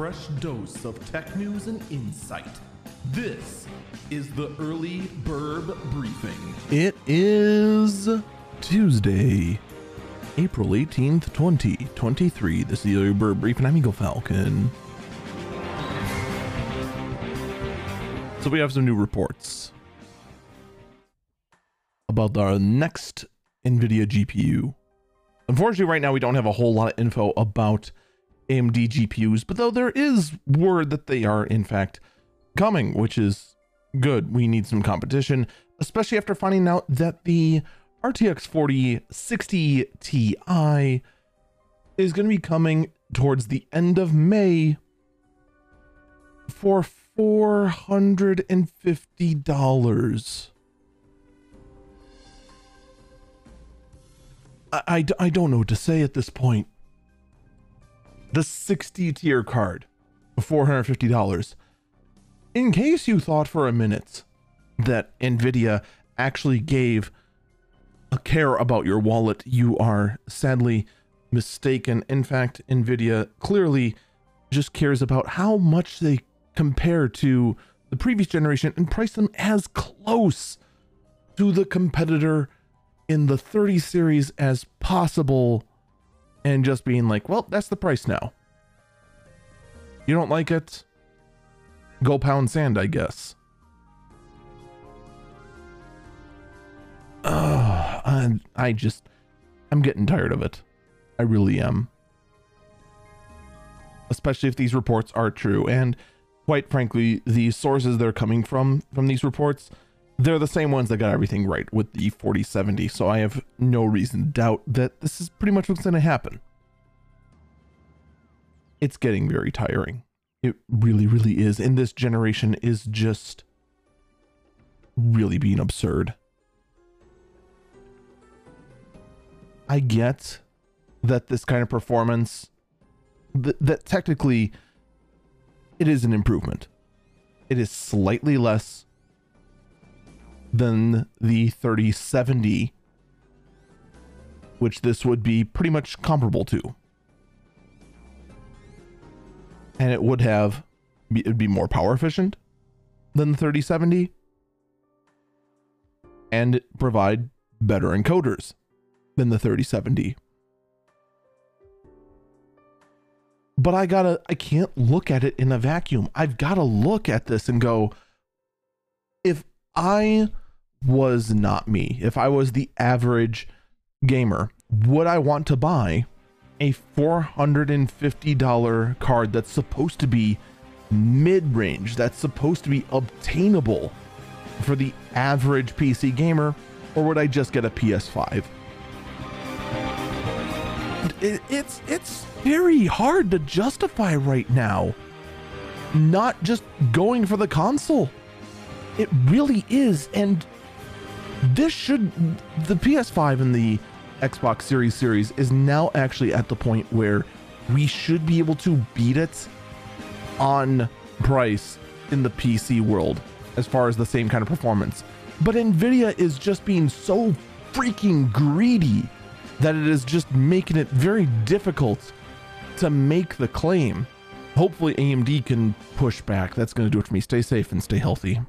fresh dose of tech news and insight. This is the Early Birb Briefing. It is Tuesday, April 18th, 2023. This is the Early Birb Briefing. I'm Eagle Falcon. So we have some new reports about our next NVIDIA GPU. Unfortunately, right now we don't have a whole lot of info about AMD GPUs, but though there is word that they are in fact coming, which is good. We need some competition, especially after finding out that the RTX 4060 Ti is going to be coming towards the end of May for $450. I, I, I don't know what to say at this point. The 60 tier card, $450. In case you thought for a minute that NVIDIA actually gave a care about your wallet, you are sadly mistaken. In fact, NVIDIA clearly just cares about how much they compare to the previous generation and price them as close to the competitor in the 30 series as possible and just being like, well, that's the price now. You don't like it? Go pound sand, I guess. Uh, I, I just, I'm getting tired of it. I really am. Especially if these reports are true. And quite frankly, the sources they're coming from, from these reports, they're the same ones that got everything right with the 4070. So I have no reason to doubt that this is pretty much what's going to happen. It's getting very tiring. It really, really is. And this generation is just really being absurd. I get that this kind of performance, th- that technically it is an improvement. It is slightly less than the 3070, which this would be pretty much comparable to. And it would have it would be more power efficient than the 3070 and provide better encoders than the 3070 but i gotta i can't look at it in a vacuum. I've gotta look at this and go if i was not me if i was the average gamer would i want to buy a $450 card that's supposed to be mid range, that's supposed to be obtainable for the average PC gamer, or would I just get a PS5? It, it's it's very hard to justify right now. Not just going for the console. It really is, and this should the PS5 and the Xbox Series series is now actually at the point where we should be able to beat it on price in the PC world as far as the same kind of performance. But Nvidia is just being so freaking greedy that it is just making it very difficult to make the claim. Hopefully AMD can push back. That's going to do it for me. Stay safe and stay healthy.